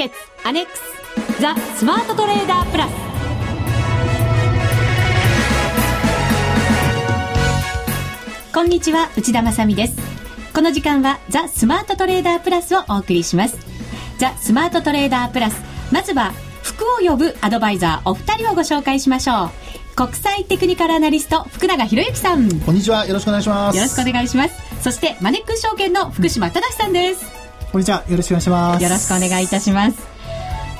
決アネックスザ・スマートトレーダープラス。こんにちは内田まさです。この時間はザ・スマートトレーダープラスをお送りします。ザ・スマートトレーダープラスまずは服を呼ぶアドバイザーお二人をご紹介しましょう。国際テクニカルアナリスト福永博之さん。こんにちはよろしくお願いします。よろしくお願いします。そしてマネックス証券の福島正さんですこんにちはよろしくお願いします。よろしくお願いいたします。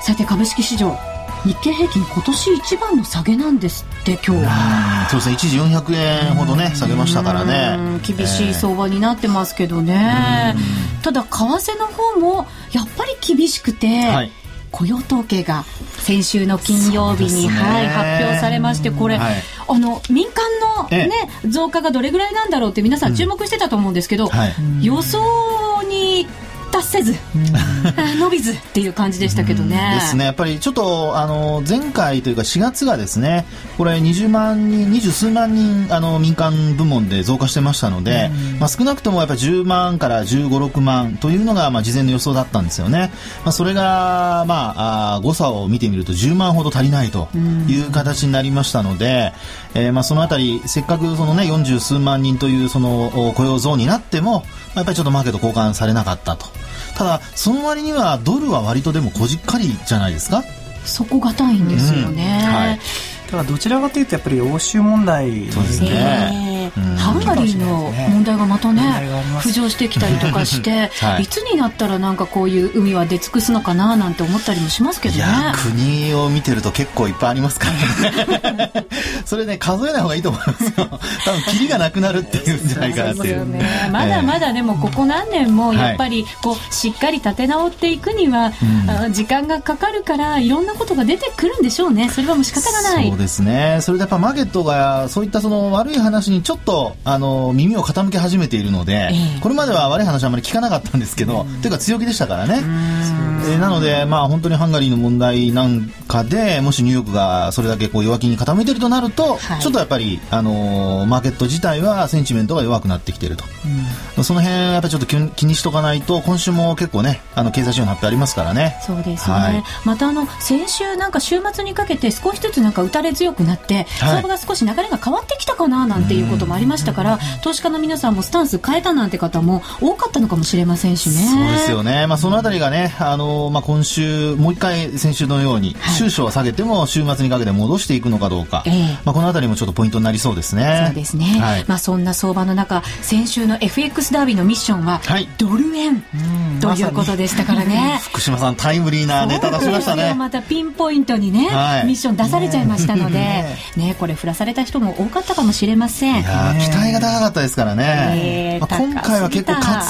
さて株式市場日経平均今年一番の下げなんですって今日。そうですね。一時400円ほどね下げましたからね。厳しい相場になってますけどね、ただ為替の方もやっぱり厳しくて、はい。雇用統計が先週の金曜日に、ね、はい、発表されましてこれ、はい、あの民間の、ね、増加がどれぐらいなんだろうって皆さん注目してたと思うんですけど、うんはい、予想に達せず 伸びずっていう感じでしたけどね。ですねやっぱりちょっとあの前回というか4月がですねこれ20万人二十数万人あの民間部門で増加してましたので、まあ、少なくともやっぱり10万から15、6万というのがまあ事前の予想だったんですよね。まあ、それが、まあ、あ誤差を見てみると10万ほど足りないという形になりましたので、えー、まあそのあたりせっかくそのね40数万人というその雇用増になってもやっぱりちょっとマーケット交換されなかったと。ただその割にはドルは割とでもこじっかりじゃないですか？底堅いんですよね、うん。はい、だからどちらかというとやっぱり欧州問題ですねハンガリーの問題がまたね浮上してきたりとかして、はい、いつになったらなんかこういう海は出尽くすのかななんて思ったりもしますけどね。国を見てると結構いっぱいありますからね。それね数えない方がいいと思いますよ。多分キリがなくなるっていうんじゃないかなっていう、ね、まだまだでもここ何年もやっぱりこうしっかり立て直っていくには、うん、時間がかかるからいろんなことが出てくるんでしょうね。それはもう仕方がない。そうですね。それでやっぱマーケットがそういったその悪い話にちょっとあの耳を傾け始めているので、えー、これまでは悪い話はあまり聞かなかったんですけど、というか強気でしたからね。えー、なので、まあ、本当にハンガリーの問題なんかでもしニューヨークがそれだけこう弱気に傾いているとなると、はい、ちょっとやっぱり、あのー、マーケット自体はセンチメントが弱くなってきていると、うん、その辺やっぱりちょっと気にしとかないと今週も結構ねあの経済指標の発表ありますからね。そうですね、はい、またあの先週なんか週末にかけて少しずつなんか打たれ強くなって、相場が少し流れが変わってきたかななんていうこともありましたから、投資家の皆さんもスタンス変えたなんて方も多かったのかもしれませんしね。そうですよね、まあ、そのあたりがねあのまあ、今週、もう一回先週のように、収支を下げても週末にかけて戻していくのかどうか、えー、まあ、このあたりもちょっとポイントになりそうですね。そうですね、はい、まあ、そんな相場の中先週の FX ダービーのミッションは、ドル円、ということでしたからね、福島さんタイムリーなネタ出しましたね。またピンポイントにね、はい、ミッション出されちゃいましたので、ね。ね、これ振らされた人も多かったかもしれません。いや期待が高かったですからね、まあ、今回は結構勝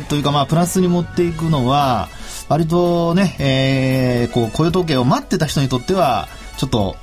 つというか、まあ、プラスに持っていくのは割とね、えー、こう雇用統計を待ってた人にとってはちょっと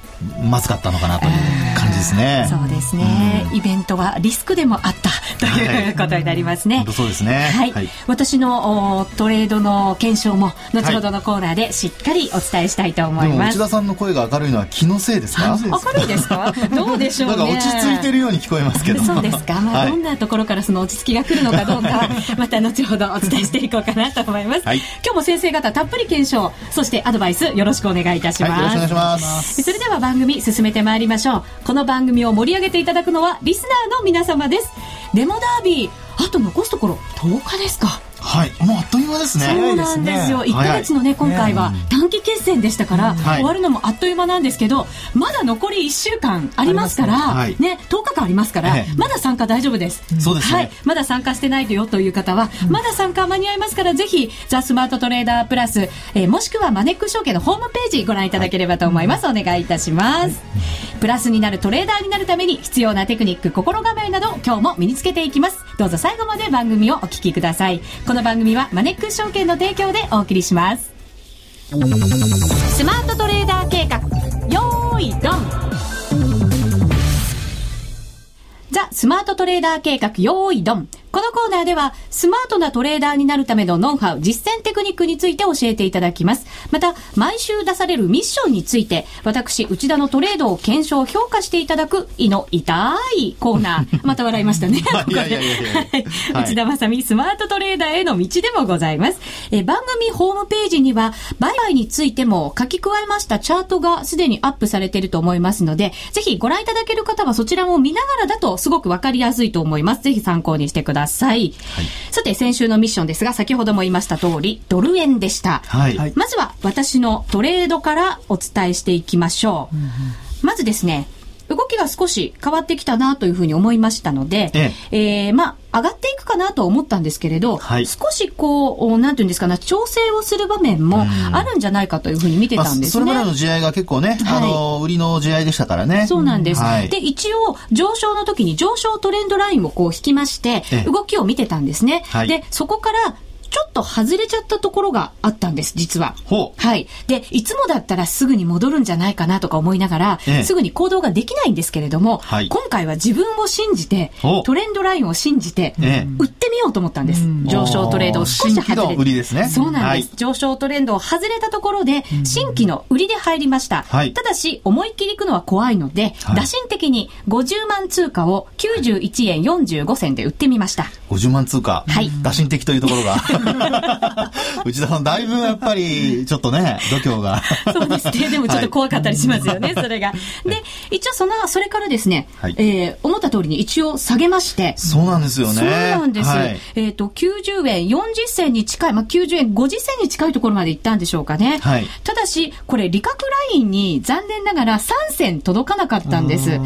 まずかったのかなという感じですね。そうですね、うん、イベントはリスクでもあったということになりますね。はい、そうですね。はい。はい、私のトレードの検証も後ほどのコーナーでしっかりお伝えしたいと思います。内田さんの声が明るいのは気のせいですか？明るいですか？どうでしょうね。落ち着いてるように聞こえますけど。そうですか。まあ、どんなところからその落ち着きが来るのかどうか また後ほどお伝えしていこうかなと思います。はい、今日も先生方たっぷり検証そしてアドバイスよろしくお願いいたします。はい、よろしくお願いします。それでは番番組進めてまいりましょう。この番組を盛り上げていただくのはリスナーの皆様です。デモダービー。あと残すところ10日ですか。はい、もうあっという間ですね。そうなんですよ。1か月のね、今回は短期決戦でしたから、終わるのもあっという間なんですけど、まだ残り1週間ありますから、ね、10日間ありますから、まだ参加大丈夫です。そうですはい、まだ参加してないよという方は、まだ参加間に合いますから、ぜひ、ザ・スマートトレーダープラス、えもしくはマネック証券のホームページご覧いただければと思います。お願いいたします。プラスになるトレーダーになるために必要なテクニック、心構えなど、今日も身につけていきます。どうぞ最後まで番組をお聞きください。この番組はマネックス証券の提供でお送りします。スマートトレーダー計画、よーいドンザ・スマートトレーダー計画、よーいドン。このコーナーでは、スマートなトレーダーになるためのノウハウ、実践テクニックについて教えていただきます。また、毎週出されるミッションについて、私、内田のトレードを検証、評価していただく、胃の痛いコーナー。また笑いましたね。いやいやいやいやはい内田まさみ、スマートトレーダーへの道でもございます。えー番組ホームページには、売買についても書き加えましたチャートがすでにアップされていると思いますので、ぜひご覧いただける方はそちらも見ながらだとすごくわかりやすいと思います。ぜひ参考にしてください。さて、先週のミッションですが、先ほども言いました通り、ドル円でした。はい。はいまずは私のトレードからお伝えしていきましょう。まずですね、動きが少し変わってきたなというふうに思いましたので、ええーまあ、上がっていくかなと思ったんですけれど、はい少しこう、おなんていうんですかね、調整をする場面もあるんじゃないかというふうに見てまあたんですね。それまでの試合が結構ね、あの、売りの試合でしたからね。そうなんです。はいで、一応、上昇の時に上昇トレンドラインをこう引きましてえ、え動きを見てたんですね。はいで、そこから、ちょっと外れちゃったところがあったんです、実は。はい。で、いつもだったらすぐに戻るんじゃないかなとか思いながら、ええすぐに行動ができないんですけれども、はい今回は自分を信じてお、トレンドラインを信じて、ええ売ってみようと思ったんです。上昇トレードを少し新規の外れ売りですねそうなんです。はい上昇トレンドを外れたところで、新規の売りで入りました。はいただし、思いっきり行くのは怖いので、はい打診的に50万通貨を91円45銭で売ってみました。50万通貨。はい打診的というところが。内田さん、だいぶやっぱり、ちょっとね、度胸が。そうですね。でもちょっと怖かったりしますよね、それが。で、一応その、それからですね、はいえー思った通りに一応下げまして、そうなんですよね。そうなんです。はいえっ、と、90円40銭に近い、まあ、90円50銭に近いところまで行ったんでしょうかね。はいただし、これ、利確ラインに残念ながら3銭届かなかったんです。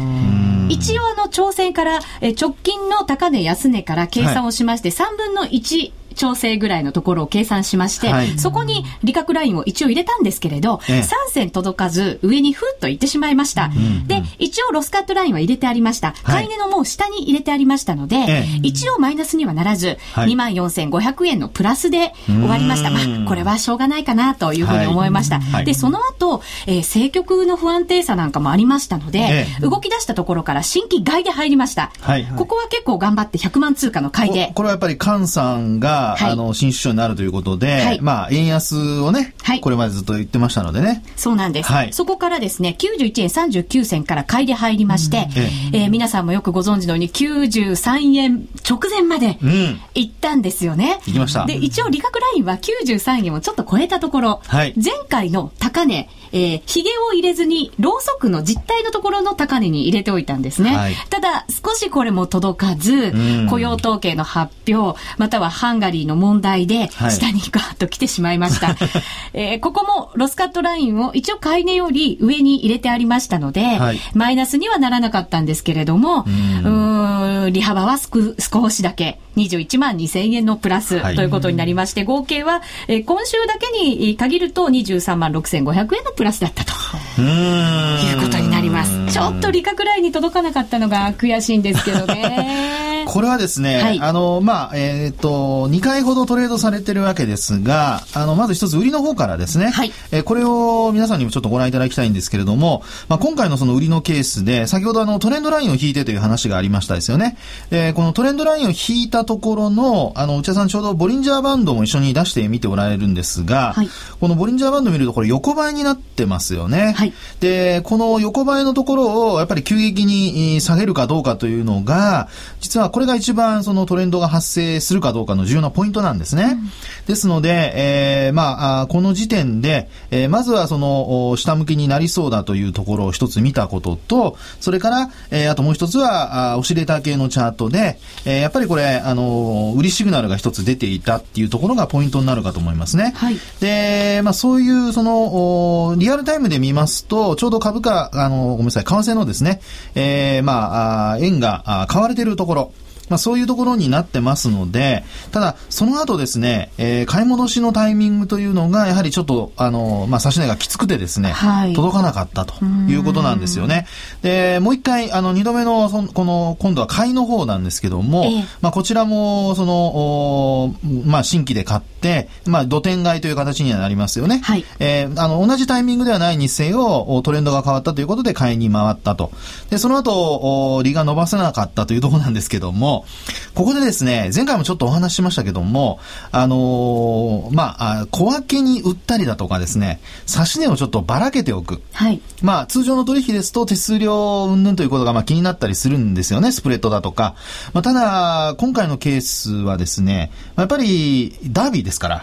一応あの調整から、えー直近の高値安値から計算をしまして、3分の1調整ぐらいのところを計算しまして、はいそこに利確ラインを一応入れたんですけれど、ええ3銭届かず上にふっと行ってしまいました。で、一応ロスカットラインは入れてありました。はい買い値のもう下に入れてありましたので、ええ一応マイナスにはならず、はい24,500円のプラスで終わりました。まうんあ、これはしょうがないかなというふうに思いました。はいで、その後、えー政局の不安定さなんかもありましたので、ええ動き出したところから新規買いで入りました。はいここは結構頑張って100万通貨の買いでこ。これはやっぱり菅さんが、はいあの、新首相になるということで、はいまあ、円安をね、はいこれまでずっと言ってましたのでね。そうなんです。はいそこからですね、91円39銭から買いで入りまして、ええー皆さんもよくご存知のように93円直前までうん。行ったんですよね。行きましたで、一応利確ラインは93円をちょっと超えたところ、はい前回の高値、えー、髭を入れずに、ろうそくの実体のところの高値に入れておいたんですね。はいただ、少しこれも届かずん、雇用統計の発表、またはハンガリーの問題で、はい下にガーッと来てしまいました。えーここもロスカットラインを一応買い値より上に入れてありましたので、はいマイナスにはならなかったんですけれども、うーん利幅は少少しだけ、21万2000円のプラスはいということになりまして、合計は、えー今週だけに限ると23万6500円のプラスだったと。うーん。いうことになります。ちょっと利確ラインに届かなかったのが悔しいんですけどね。これはですね、はい。あの、まあ、えっ、と、2回ほどトレードされてるわけですが、あの、まず一つ売りの方からですね、はい。えーこれを皆さんにもちょっとご覧いただきたいんですけれども、まあ、今回のその売りのケースで、先ほどあの、トレンドラインを引いてという話がありましたですよね。で、このトレンドラインを引いたところの、あの、内田さんちょうどボリンジャーバンドも一緒に出してみておられるんですが、はい。このボリンジャーバンド見るとこれ横ばいになってますよね。はい。で、この横ばいのところをやっぱり急激にえー下げるかどうかというのが、実はこれが一番そのトレンドが発生するかどうかの重要なポイントなんですね。ですので、えーまあこの時点で、えーまずはその、お下向きになりそうだというところを一つ見たことと、それから、えーあともう一つは、あーオシレーター系のチャートで、えーやっぱりこれ、あのー売りシグナルが一つ出ていたっていうところがポイントになるかと思いますね。はいで、まあそういう、その、おリアルタイムで見ますと、ちょうど株価、あの、ごめんなさい、為替のですね、えーまあ、円が買われているところ、まあそういうところになってますので、ただ、その後ですね、えー買い戻しのタイミングというのが、やはりちょっと、あの、まあ、差し値がきつくてですね、はい届かなかったということなんですよね。で、もう一回、あの、二度目の、そのこの、今度は買いの方なんですけども、ええまあ、こちらも、その、おまあ、新規で買って、まあ、土点買いという形にはなりますよね。はいえーあの、同じタイミングではないにせよ、おトレンドが変わったということで買いに回ったと。で、その後、お利が伸ばせなかったというところなんですけども、も、ここでですね、前回もちょっとお話ししましたけども、あのーまあ、あ小分けに売ったりだとかですね、差し値をちょっとばらけておく。はい。ままあ、通常の取引ですと手数料云々ということがまあ気になったりするんですよね、スプレッドだとか。まあ、ただ、今回のケースはですね、やっぱりダービーですから、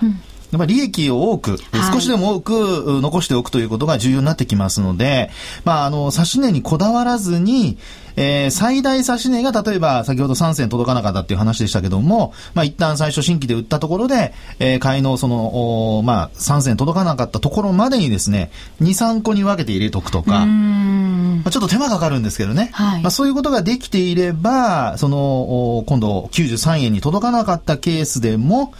やっぱり利益を多く、はい少しでも多くう残しておくということが重要になってきますので、まあ、あの、差し値にこだわらずに、えー最大差し値が例えば先ほど3銭届かなかったっていう話でしたけども、まあ一旦最初新規で売ったところで、えー買いのその、おまあ3銭届かなかったところまでにですね、2、3個に分けて入れとくとか。まあ、ちょっと手間かかるんですけどね。はいまあ、そういうことができていれば、その、お今度93円に届かなかったケースでも、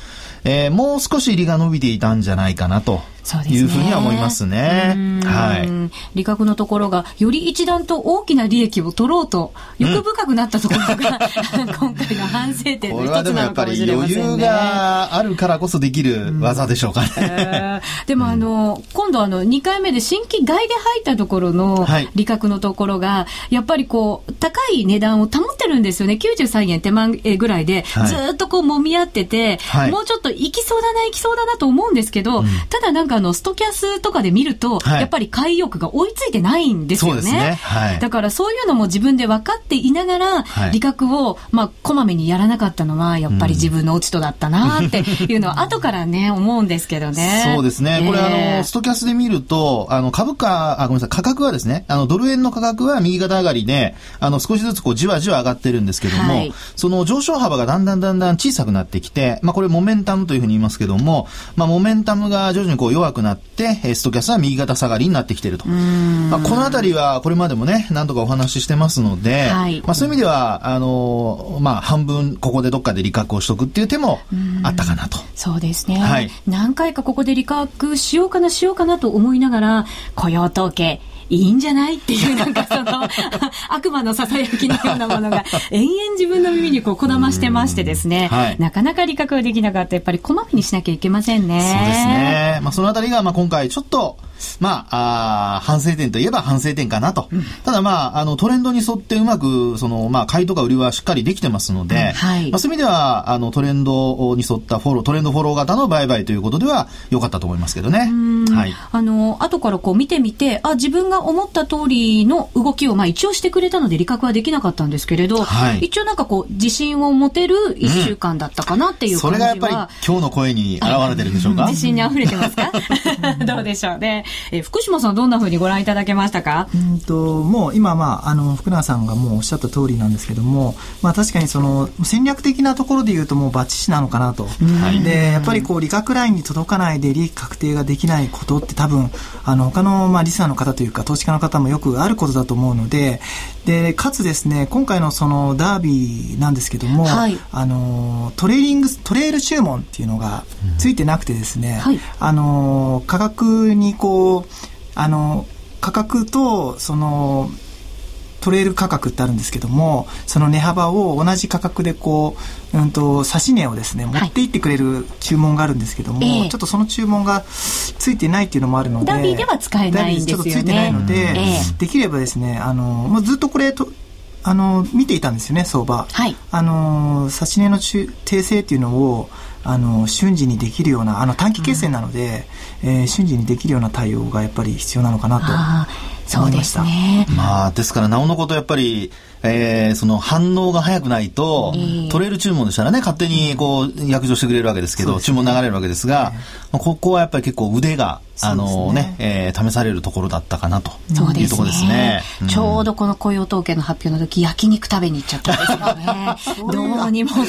えーもう少し利が伸びていたんじゃないかなと。いうふうには思いますね。うんはい。利確のところが、より一段と大きな利益を取ろうと、欲深くなったところが、今回の反省点の一つなのかもでもやっぱり余しれませんね。裕があるからこそできる技でしょうかね。えーでもあの、今度あの、2回目で新規買いで入ったところのはい利確のところが、やっぱりこう、高い値段を保ってるんですよね。93円手間ぐらいで、はいずーっとこう揉み合ってて、はいもうちょっと行きそうだな、行きそうだなと思うんですけど、ただなんかあの、ストキャスとかで見ると、はい。やっぱり買い欲が追いついてないんですよね。そうですね。はい。だからそういうのも自分で分かっていながら、はい。利確を、まあ、こまめにやらなかったのは、やっぱり自分の落ち度だったなっていうのは、後からね、思うんですけどね。そうですね。これ、ええあの、ストキャスで見ると、あの、株価、あ、ごめんなさい、価格はですね、あの、ドル円の価格は右肩上がりで、あの、少しずつこう、じわじわ上がってるんですけども、はい。その上昇幅がだんだんだんだん小さくなってきて、まあ、これ、モメンタムというふうに言いますけども、まあ、モメンタムが徐々にこう、弱くなって、えーストキャスは右肩下がりになってきてると。まあ、このあたりは、これまでもね、何度かお話ししてますので、はい。まあ、そういう意味では、あの、まあ、半分、ここでどっかで利確をしとくっていう手もあったかなと。そうですね、はい。何回かここで利確しようかなしようかなと思いながら雇用統計いいんじゃない？っていうなんかその 悪魔のささやきのようなものが延々自分の耳にこうこだましてましてですね、はいなかなか利確ができなかったやっぱりこまめにしなきゃいけませんね。そうですね。まあ、そのあたりが、まあ、今回ちょっと、まあ、あー反省点といえば反省点かなと。ただ、まあ、あの、トレンドに沿ってうまく、その、まあ、買いとか売りはしっかりできてますので、はい。まあ、そういう意味では、あの、トレンドに沿ったフォロー、トレンドフォロー型の売買ということでは良かったと思いますけどね。はい。あの、後からこう見てみて、あ、自分が思った通りの動きを、まあ一応してくれたので、利確はできなかったんですけれど、はい。一応なんかこう、自信を持てる一週間だったかなっていうそ感じは、れがやっぱり今日の声に現れてるんでしょうか？自信に溢れてますか？どうでしょうね。えー福島さんどんな風にご覧いただけましたか？うんともう今、まあ、あの福永さんがもうおっしゃった通りなんですけども、まあ、確かにその戦略的なところで言うともうバッチシなのかなと、はい。でやっぱりこう利確ラインに届かないで利益確定ができないことって多分あの他のまあリスナーの方というか投資家の方もよくあることだと思うのででかつですね今回のそのダービーなんですけども、はい。あのトレーリングトレール注文っていうのがついてなくてですね、はい。あの価格にこうあの価格とそのトレール価格ってあるんですけどもその値幅を同じ価格でこう、うん、と差し値をですね持っていってくれる注文があるんですけども、ええちょっとその注文がついてないっていうのもあるのでダービーでは使えないんですよねちょっとついてないので、ええできればですねあのもうずっとこれとあの見ていたんですよね相場。はい。あの差し値の中訂正っていうのをあの瞬時にできるようなあの短期決戦なので、えー瞬時にできるような対応がやっぱり必要なのかなとああ、そうですね。まあ、ですから、なおのことやっぱり、えーその反応が早くないと、ええトレール注文でしたらね、勝手にこう、約定してくれるわけですけど、注文流れるわけですが、まあここはやっぱり結構腕が、あのそうですね、えー試されるところだったかなというところですね。うんちょうどこの雇用統計の発表の時、焼肉食べに行っちゃったんですよね。どうにもこ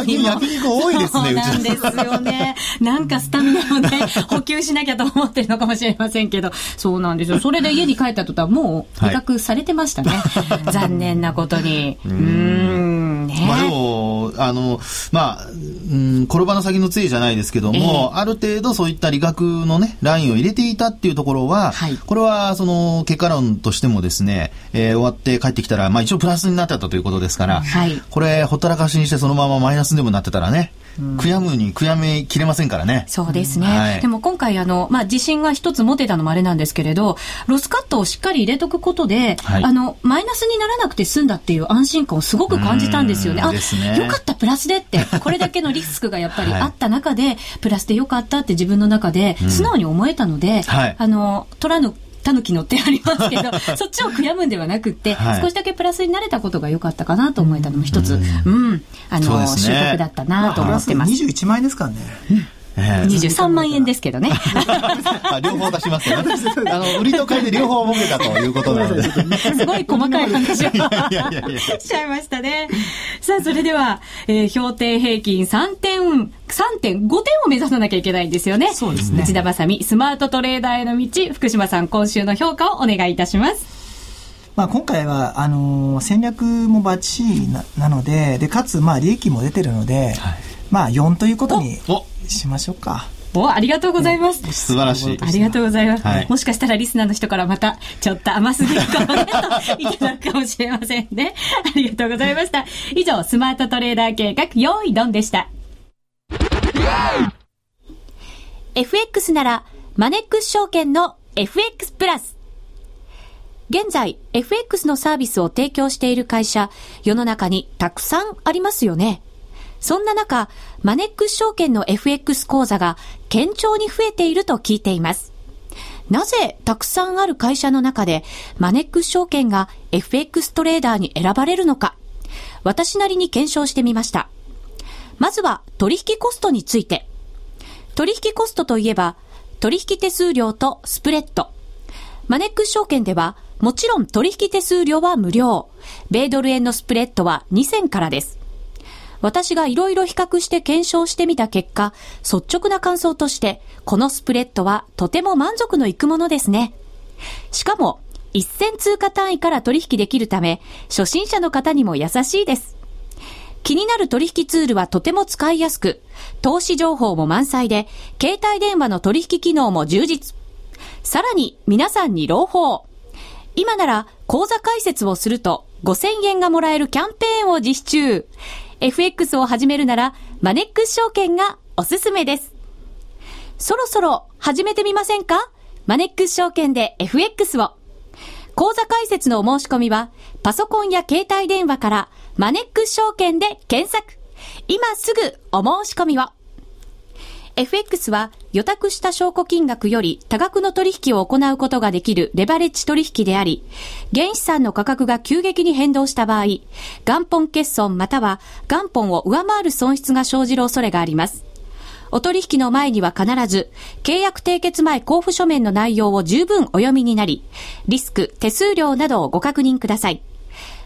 うにも。焼肉多いですねそうなんですよね。なんかスタミナをね、補給しなきゃと思ってるのかもしれませんけど、そうなんですよ。それで家に帰った途端、もう、はい比較されてましたね。残念なことに。うーん、ね。まあでも、あの、まあ、うん、転ばの先の杖じゃないですけども、ある程度そういった理学のね、ラインを入れていたっていうところは、はい。これはその結果論としてもですね、えー終わって帰ってきたら、まあ一応プラスになってたということですから、はい。これほったらかしにしてそのままマイナスでもなってたらね、悔やむに悔やみきれませんからね。そうですね。はいでも今回あの、まあ、自信が一つ持てたのもあれなんですけれど、ロスカットをしっかり入れとくことで、はいあの、マイナスにならなくて済んだっていう安心感をすごく感じたんですよね。うんあ、ねよかった、プラスでって。これだけのリスクがやっぱり はいあった中で、プラスでよかったって自分の中で素直に思えたので、はいあの、取らぬ、タヌキのってありますけど、そっちを悔やむんではなくって、はい。少しだけプラスになれたことが良かったかなと思えたのも一つ、うん、あの、そうですね。収穫だったなと思ってます。21万円ですからね。ええ23万円ですけどね。あ両方出しますよね。あの、売りと買いで両方儲けたということなので。すごい細かい話をしちゃいましたね。さあ、それでは、えー評定平均3点、3.5点を目指さなきゃいけないんですよね。そうですね内田まさみ、スマートトレーダーへの道、福島さん、今週の評価をお願いいたします。まあ、今回は、あのー戦略もバッチリななので、で、かつ、まあ、利益も出てるので、まあ、4ということにおしましょうか。お、ありがとうございます。素晴らしい。ありがとうございます、はいもしかしたらリスナーの人からまた、ちょっと甘すぎるかもね、といただくかもしれませんね。ありがとうございました。以上、スマートトレーダー計画、用意ドンでした。FX なら、マネックス証券の FX プラス。現在、FX のサービスを提供している会社、世の中にたくさんありますよね。そんな中、マネックス証券の FX 講座が堅調に増えていると聞いています。なぜたくさんある会社の中でマネックス証券が FX トレーダーに選ばれるのか、私なりに検証してみました。まずは取引コストについて。取引コストといえば、取引手数料とスプレッド。マネックス証券では、もちろん取引手数料は無料。米ドル円のスプレッドは2000からです。私がいろいろ比較して検証してみた結果、率直な感想として、このスプレッドはとても満足のいくものですね。しかも、一銭通貨単位から取引できるため、初心者の方にも優しいです。気になる取引ツールはとても使いやすく、投資情報も満載で、携帯電話の取引機能も充実。さらに、皆さんに朗報。今なら、口座開設をすると、5000円がもらえるキャンペーンを実施中。FX を始めるなら、マネックス証券がおすすめです。そろそろ始めてみませんか？マネックス証券で FX を。口座開設のお申し込みは、パソコンや携帯電話からマネックス証券で検索。今すぐお申し込みを。FX は予託した証拠金額より多額の取引を行うことができるレバレッジ取引であり、原資産の価格が急激に変動した場合、元本欠損または元本を上回る損失が生じる恐れがあります。お取引の前には必ず、契約締結前交付書面の内容を十分お読みになり、リスク、手数料などをご確認ください。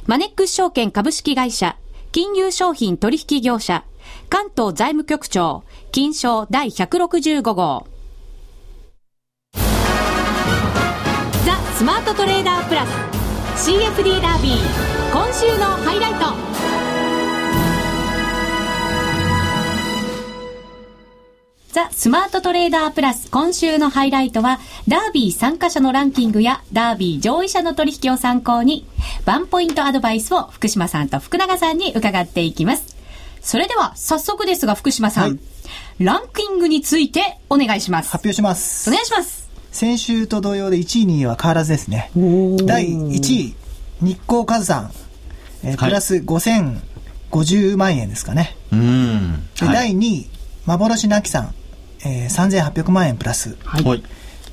マネックス証券株式会社、金融商品取引業者、関東財務局長、金賞第165号。ザ・スマートトレーダープラス CFD ダービー今週のハイライトザ・スマートトレーダープラス今週のハイライトはダービー参加者のランキングやダービー上位者の取引を参考にワンポイントアドバイスを福島さんと福永さんに伺っていきます。それでは早速ですが福島さん、はいランキングについてお願いします。発表しますお。願いします。先週と同様で1位、2位は変わらずですね。第1位、日光和さん、えープラス5050万円ですかね。うん。ではい第2位、幻なきさん、えー3800万円プラス。はい。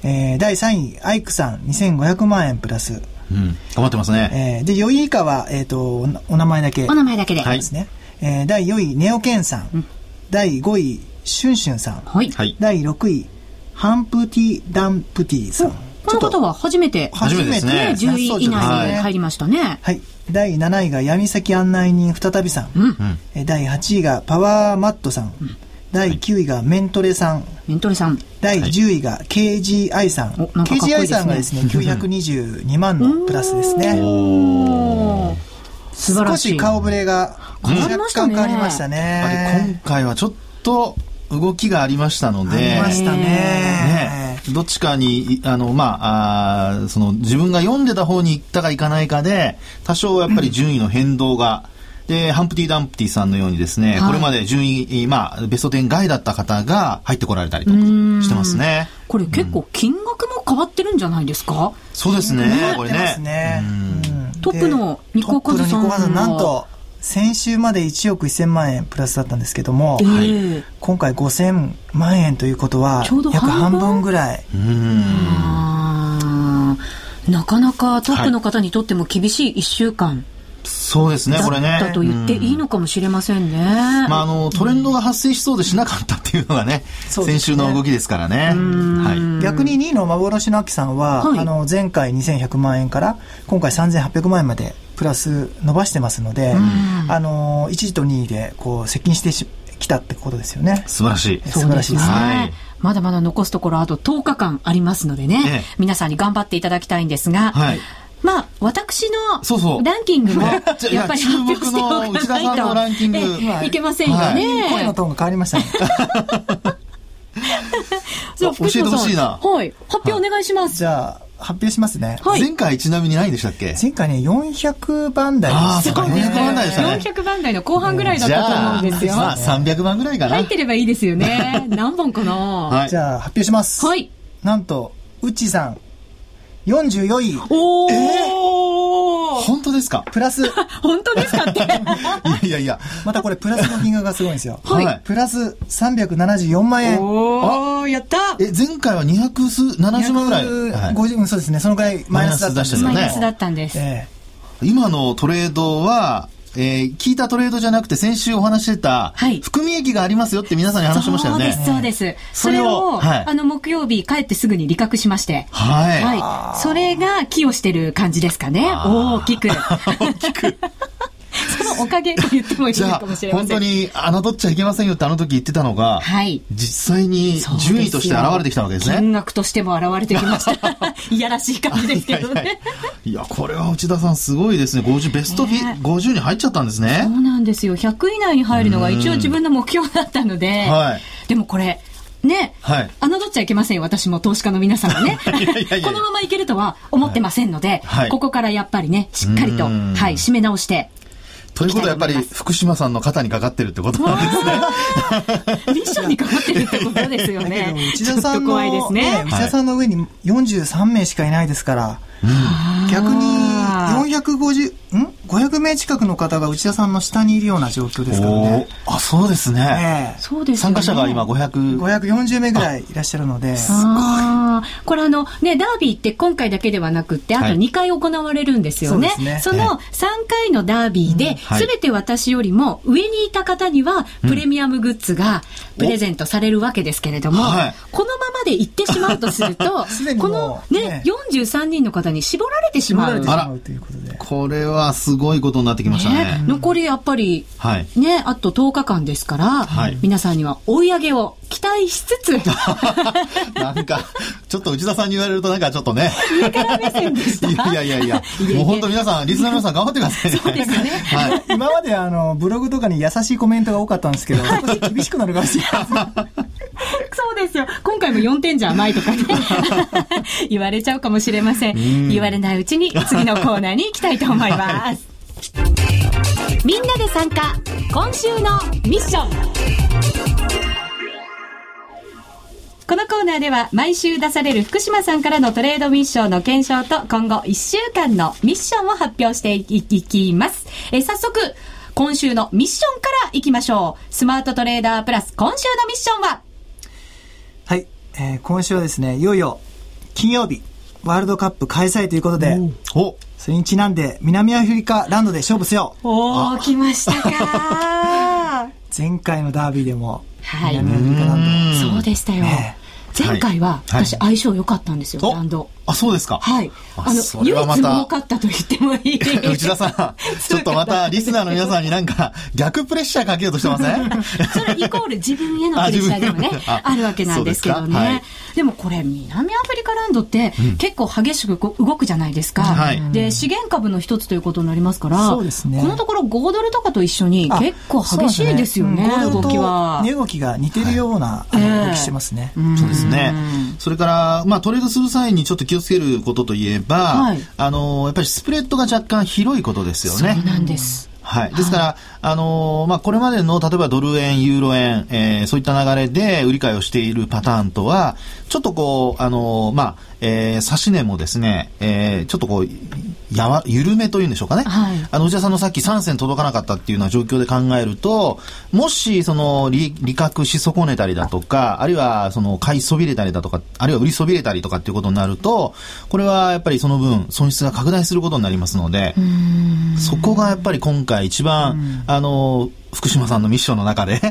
えー第3位、アイクさん、2500万円プラス。うん。頑張ってますね。えーで、4位以下は、えっ、とおな、お名前だけお名前だけで。はいですね。えー第4位、ネオケンさん。第5位、シュンシュンさん。はい。はい。第6位、ハンプティ・ダンプティさん。この方は初めて、初めてねね、10位以内はいに入りましたね。はい。第7位が闇先案内人再びさん。うん。えー第8位がパワーマットさん。第9位がメントレさん。メントレさん。第10位が KGI さん。おなんかかっこい KGI さんがですね、922万のプラスですね。おー素晴らしい。少し顔ぶれが若干変わりましたね。今回はちょっと動きがありましたので、ありましたね。ね。どっちかに、あの、まあ、あーその自分が読んでた方に行ったか行かないかで、多少やっぱり順位の変動が。で、ハンプティ・ダンプティさんのようにですね、はい。これまで順位、まあ、ベスト10外だった方が入ってこられたりとかしてますね。これ結構金額も変わってるんじゃないですか、そうですね、これね。ね。うん。トップのニコカズさんなんと、先週まで1億1000万円プラスだったんですけども、ええ。今回5000万円ということはちょうど、約半分？ぐらい。なかなかトップの方にとっても厳しい1週間そうですね、だこれね。ったと言っていいのかもしれませんね。まあ、あの、トレンドが発生しそうでしなかったっていうのがね、そうですね。先週の動きですからね。はい。逆に2位の幻の秋さんは、はい。あの前回2100万円から今回3800万円までプラス伸ばしてますので、あの1位と2位でこう接近してしきたってことですよね。素晴らしい。素晴らしいですね。はいまだまだ残すところあと10日間ありますのでね、ええ皆さんに頑張っていただきたいんですが、はいまあ、私そうそうのランキングも、やっぱり発表しておかないと、ええいけませんよはいね。声のトーンが変わりましたね。じゃあ教えてほしいな福島さんはい。発表お願いします。じゃあ発表しますね。はい前回ちなみに何でしたっけ？前回ね400番台あーですそうか400番台でしたね400番台の後半ぐらいだっじたと思うんですよ。まあ300番ぐらいかな。入ってればいいですよね。何本かな？はいじゃあ発表します。はい。なんとうっちーさん44位おー、本当ですか？プラス 本当ですかって。いやいやいや。またこれプラスの金額がすごいんですよ。はいプラス374万円。おー、やったえ、前回は270万ぐらい。はい250うんそうですね。そのぐらいマイナスだったんですけどマイナマイナスだったんです。え今のトレードは、えー聞いたトレードじゃなくて先週お話ししてた、はい含み益がありますよって皆さんに話しましたよね。そうです、そうです。そそれをはいあの、木曜日帰ってすぐに理覚しまして。はい。はい。それが寄与してる感じですかね。大きく。大きく。そのおかげと言ってもいいかもしれ、ません。本当に侮っちゃいけませんよってあの時言ってたのが、はい。実際に順位として現れてきたわけですね。金額としても現れてきました。いやらしい感じですけどいやいやね。いや、これは内田さんすごいですね。50、ベストフィ、ね50に入っちゃったんですねそ。うなんですよ。100位以内に入るのが一応自分の目標だったので、はいでもこれ、ね、はい侮っちゃいけませんよ。私も投資家の皆さんはね。いやいやいやいやこのままいけるとは思ってませんので、はいここからやっぱりね、しっかりと、うんはい、締め直して、ということはやっぱり福島さんの肩にかかってるってことなんですね。ミッションにかかってるってことですよね。内田さんの、ね。内田さんの上に43名しかいないですから、逆に450、ん？?500 名近くの方が内田さんの下にいるような状況ですからおね。ーあ、そうですね。ええそうですよね。参加者が今500。540名ぐらいいらっしゃるので、ああ、これあのね、ダービーって今回だけではなくって、あとはい2回行われるんですよね。そうですねその3回のダービーで、はいすべて私よりも上にいた方には、プレミアムグッズがプレゼントされるわけですけれども、はいこのままで行ってしまうとすると このねね、43人の方に絞られてしまう絞られて。しまうということで。これはすごいことになってきましたねね。残りやっぱり、はい。ね、あと10日間ですから、はい皆さんには追い上げを期待しつつ、なんか、ちょっと内田さんに言われるとなんかちょっとね。上から目線でした。いやいやいやいや、いやいやもう本当皆さん、リスナーの皆さん頑張ってくださいね。そうですね はい。今まであの、ブログとかに優しいコメントが多かったんですけど、少し厳しくなるかもしれない。そうですよ。今回も4点じゃ甘いとかね。言われちゃうかもしれません。言われないうちに次のコーナーに行きたいと思います。みんなで参加。今週のミッション。このコーナーでは毎週出される福島さんからのトレードミッションの検証と今後1週間のミッションを発表していきます。えー早速、今週のミッションからいきましょう。スマートトレーダープラス今週のミッションははい、えー今週はですね、いよいよ金曜日、ワールドカップ開催ということで、お、それにちなんで南アフリカランドで勝負せよ。おー、来ましたか。前回のダービーでもはい。南アフリカランド。そうでしたよ。ね前回は、はい私相性良かったんですよ、おランド。あ、そうですか。はい。ああの、唯一儲かったと言ってもいい。内田さん、ちょっとまたリスナーの皆さんになんか逆プレッシャーかけようとしてません？それイコール 自分へのプレッシャーでもねああるわけなんですけどそうではいね。でもこれ、南アフリカランドって結構激しくこう動くじゃないですかはい。で、資源株の一つということになりますから、ねこのところ5ドルとかと一緒にあ結構激しいですよね、そう動きは。値動きが似てるような、動きしてますね。そうですね。それから、まあ、トレードする際にちょっと気をつけることといえば、はいあの、やっぱりスプレッドが若干広いことですよね。そうなんです。はい。ですから、あのーまあ、これまでの、例えばドル円、ユーロ円、えーそういった流れで売り買いをしているパターンとは、ちょっとこう、あのーまあ、えー、指値もですね、えーちょっとこう、やわ、緩めというんでしょうかね。はい。あの、内田さんのさっき3銭届かなかったっていうような状況で考えると、もし、その、利、利確し損ねたりだとか、あるいは、その、買いそびれたりだとか、あるいは売りそびれたりとかっていうことになると、これはやっぱりその分、損失が拡大することになりますので、そこがやっぱり今回一番、あの、福島さんのミッションの中で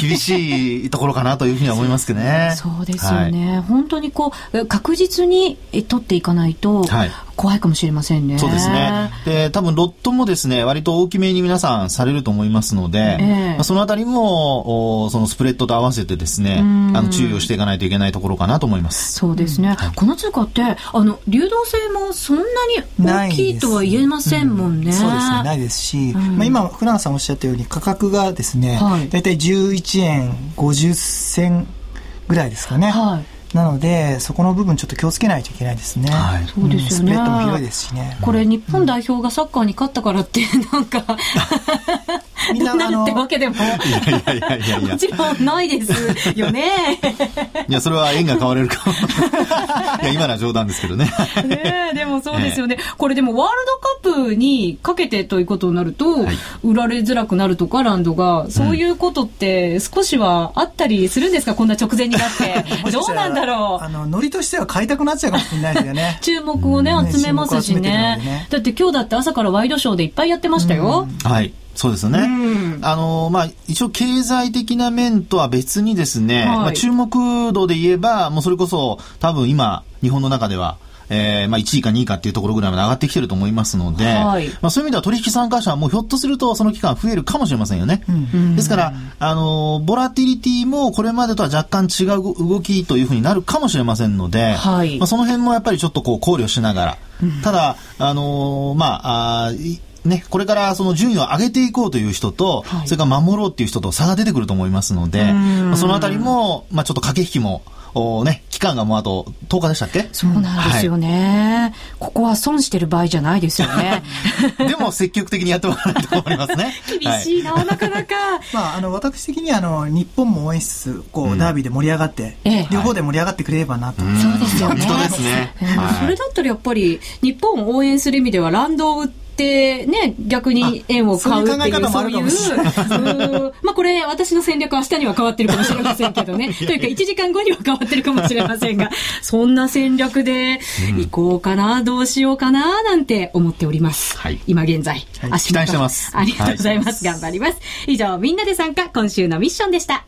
厳しいところかなというふうには思いますけどね。そうですよね、本当にこう確実にえ取っていかないとはい怖いかもしれませんね。そうですね。で、多分ロットもですね、割と大きめに皆さんされると思いますので、ええまあそのあたりも、おそのスプレッドと合わせてですね、んあの注意をしていかないといけないところかなと思います。そうですね、この通貨ってあの流動性もそんなに大きいとは言えませんもんね。そうですね、ないですし、んまあ、今、福永さんおっしゃったように、価格がですね、はい。だいたい11円50銭ぐらいですかね。はい。なので、そこの部分ちょっと気をつけないといけないですね。はい。そうですよね。んスプレッドも広いですしね。これ日本代表がサッカーに勝ったからってなんか みんなってわけでもいやいやいやいやも。ちろんないですよね。いや、それは円が買われるかも。いや、今のは冗談ですけどね。ねえでもそうですよね、これでもワールドカップにかけてということになると、はい売られづらくなるとかランドがそういうことって少しはあったりするんですか？こんな直前になって どうなんだろうあの、ノリとしては買いたくなっちゃうかもしれないですよね。注目をね、うん集めますしねのでねだって今日だって朝からワイドショーでいっぱいやってましたよ、はい。そうですよね。ん。あの、まあ、一応経済的な面とは別にですね、はい。まあ、注目度で言えば、もうそれこそ多分今、日本の中では、えー、まあ1位か2位かっていうところぐらいまで上がってきてると思いますので、はい。まあそういう意味では取引参加者はもうひょっとするとその期間増えるかもしれませんよね。ですから、あの、ボラティリティもこれまでとは若干違う動きというふうになるかもしれませんので、はい。まあその辺もやっぱりちょっとこう考慮しながら、ただ、あのーまあ、あね、これからその順位を上げていこうという人と、はい。それから守ろうっていう人と差が出てくると思いますので、まあ、そのあたりも、まあちょっと駆け引きも、おね、期間がもうあと10日でしたっけ？そうなんですよね、ここは損してる場合じゃないですよね。でも積極的にやってもらわないと思いますね。厳しいな、なかなか。まあ、あの、私的には、あの、日本も応援しつつ、こう、ダービーで盛り上がって、ええ。両方で盛り上がってくれればなと。うんそうですよね。本当ですね。それだったらやっぱり日本を応援する意味ではランドを売ってね逆に円を買うっていうあそういうまあこれ私の戦略は明日には変わってるかもしれませんけどね。というか1時間後には変わってるかもしれませんがそんな戦略で行こうかなどうしようかななんて思っております、はい。今現在、はい。期待してます。ありがとうございます、頑張ります。以上みんなで参加今週のミッションでした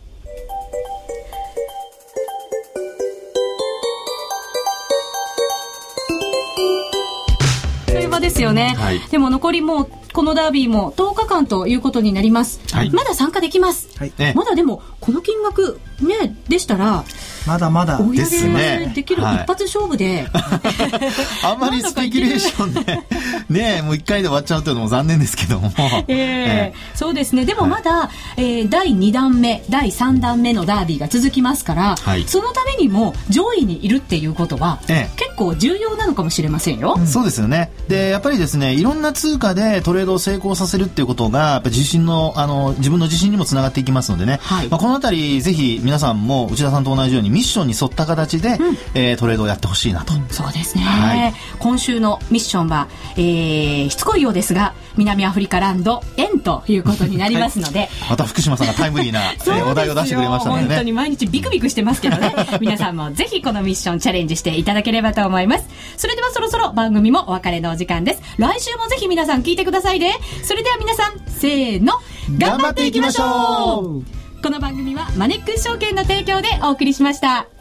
ですよね、はい。でも残りもうこのダービーも10日間ということになります、はい。まだ参加できます、はい。ね。まだでもこの金額ねでしたらまだまだ。追いです上げねできる一はい。発勝負で、あんまりスペキュレーションで、ね、もう一回で終わっちゃうというのも残念ですけども。ええそうですね。でもまだ、えー第2弾目第3弾目のダービーが続きますから、はい。そのためにも上位にいるっていうことは、ええ。結構重要なのかもしれませんよ、そうですよね。で、やっぱりですね、いろんな通貨でトレードを成功させるっていうことが、やっぱり自信の、あの、自分の自信にもつながっていきますのでね。はい。まあ、このあたり、ぜひ皆さんも内田さんと同じようにミッションに沿った形で、えートレードをやってほしいなと。そうですね、はい。今週のミッションは、えー、しつこいようですが南アフリカランド円ということになりますので、また福島さんがタイムリーな、えお題を出してくれましたので本当にね。毎日ビクビクしてますけどね。皆さんもぜひこのミッションチャレンジしていただければと思います。それではそろそろ番組もお別れのお時間です。来週もぜひ皆さん聞いてくださいね。それでは皆さんせーの。頑張っていきましょう。この番組はマネックス証券の提供でお送りしました